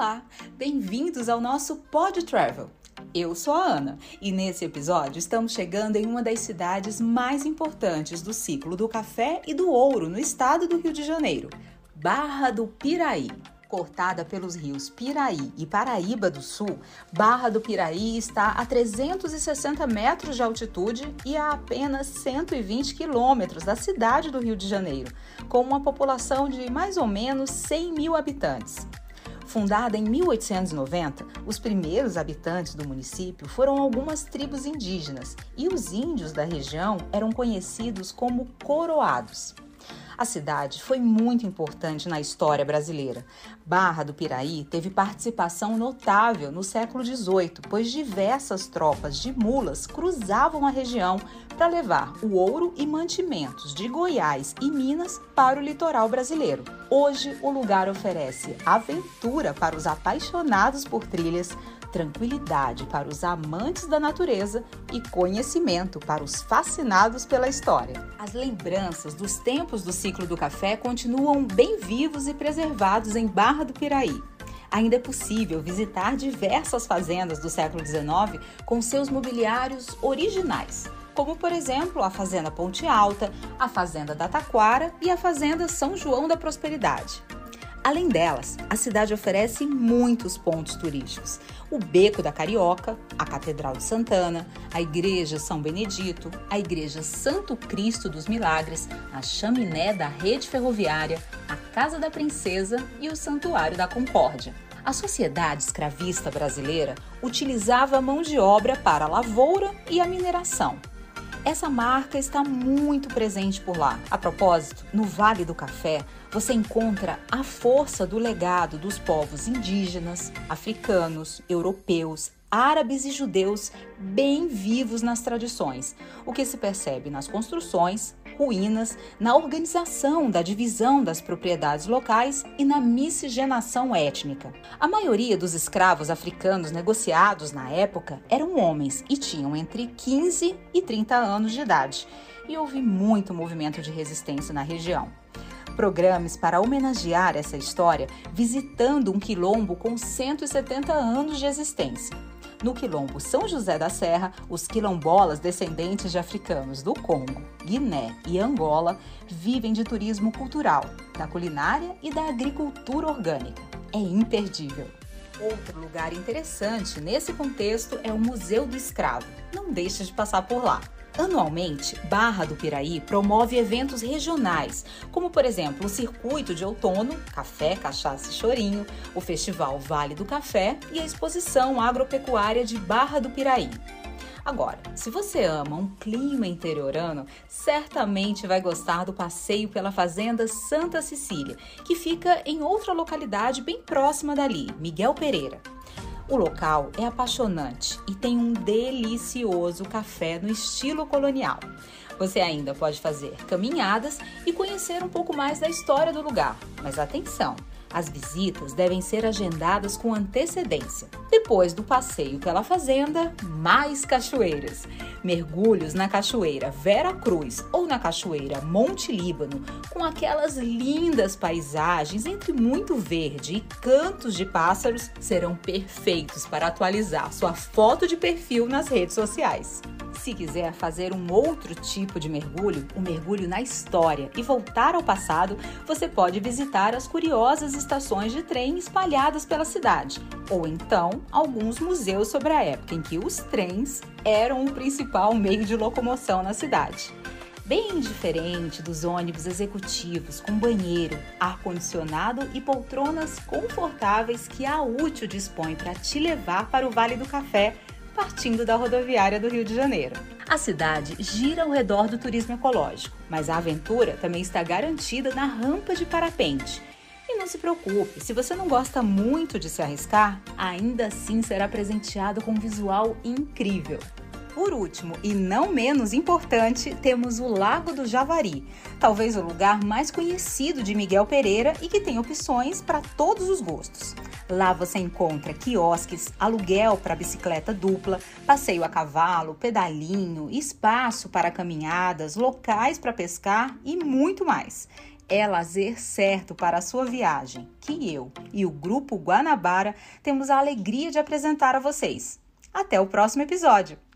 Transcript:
Olá, bem-vindos ao nosso Pod Travel. Eu sou a Ana e nesse episódio estamos chegando em uma das cidades mais importantes do ciclo do café e do ouro no estado do Rio de Janeiro, Barra do Piraí. Cortada pelos rios Piraí e Paraíba do Sul, Barra do Piraí está a 360 metros de altitude e a apenas 120 quilômetros da cidade do Rio de Janeiro, com uma população de mais ou menos 100 mil habitantes. Fundada em 1890, os primeiros habitantes do município foram algumas tribos indígenas e os índios da região eram conhecidos como coroados. A cidade foi muito importante na história brasileira. Barra do Piraí teve participação notável no século XVIII, pois diversas tropas de mulas cruzavam a região para levar o ouro e mantimentos de Goiás e Minas para o litoral brasileiro. Hoje, o lugar oferece aventura para os apaixonados por trilhas, tranquilidade para os amantes da natureza e conhecimento para os fascinados pela história. As lembranças dos tempos do ciclo do café continuam bem vivos e preservados em Barra do Piraí. Ainda é possível visitar diversas fazendas do século XIX com seus mobiliários originais, como por exemplo a Fazenda Ponte Alta, a Fazenda da Taquara e a Fazenda São João da Prosperidade. Além delas, a cidade oferece muitos pontos turísticos. O Beco da Carioca, a Catedral de Santana, a Igreja São Benedito, a Igreja Santo Cristo dos Milagres, a Chaminé da Rede Ferroviária, a Casa da Princesa e o Santuário da Concórdia. A sociedade escravista brasileira utilizava mão de obra para a lavoura e a mineração. Essa marca está muito presente por lá. A propósito, no Vale do Café, você encontra a força do legado dos povos indígenas, africanos, europeus, árabes e judeus bem vivos nas tradições, o que se percebe nas construções, ruínas, na organização da divisão das propriedades locais e na miscigenação étnica. A maioria dos escravos africanos negociados na época eram homens e tinham entre 15 e 30 anos de idade, e houve muito movimento de resistência na região. Programas para homenagear essa história visitando um quilombo com 170 anos de existência. No quilombo São José da Serra, os quilombolas descendentes de africanos do Congo, Guiné e Angola vivem de turismo cultural, da culinária e da agricultura orgânica. É imperdível. Outro lugar interessante nesse contexto é o Museu do Escravo. Não deixe de passar por lá. Anualmente, Barra do Piraí promove eventos regionais, como por exemplo o Circuito de Outono, Café, Cachaça e Chorinho, o Festival Vale do Café e a Exposição Agropecuária de Barra do Piraí. Agora, se você ama um clima interiorano, certamente vai gostar do passeio pela Fazenda Santa Cecília, que fica em outra localidade bem próxima dali, Miguel Pereira. O local é apaixonante e tem um delicioso café no estilo colonial. Você ainda pode fazer caminhadas e conhecer um pouco mais da história do lugar. Mas atenção! As visitas devem ser agendadas com antecedência. Depois do passeio pela fazenda, mais cachoeiras. Mergulhos na cachoeira Vera Cruz ou na cachoeira Monte Líbano, com aquelas lindas paisagens entre muito verde e cantos de pássaros, serão perfeitos para atualizar sua foto de perfil nas redes sociais. Se quiser fazer um outro tipo de mergulho, o um mergulho na história e voltar ao passado, você pode visitar as curiosas estações de trem espalhadas pela cidade, ou então alguns museus sobre a época em que os trens eram o principal meio de locomoção na cidade. Bem diferente dos ônibus executivos com banheiro, ar-condicionado e poltronas confortáveis que a Útil dispõe para te levar para o Vale do Café partindo da rodoviária do Rio de Janeiro. A cidade gira ao redor do turismo ecológico, mas a aventura também está garantida na rampa de parapente. E não se preocupe, se você não gosta muito de se arriscar, ainda assim será presenteado com um visual incrível. Por último, e não menos importante, temos o Lago do Javari, talvez o lugar mais conhecido de Miguel Pereira e que tem opções para todos os gostos. Lá você encontra quiosques, aluguel para bicicleta dupla, passeio a cavalo, pedalinho, espaço para caminhadas, locais para pescar e muito mais. é lazer certo para a sua viagem, que eu e o Grupo Guanabara temos a alegria de apresentar a vocês. Até o próximo episódio!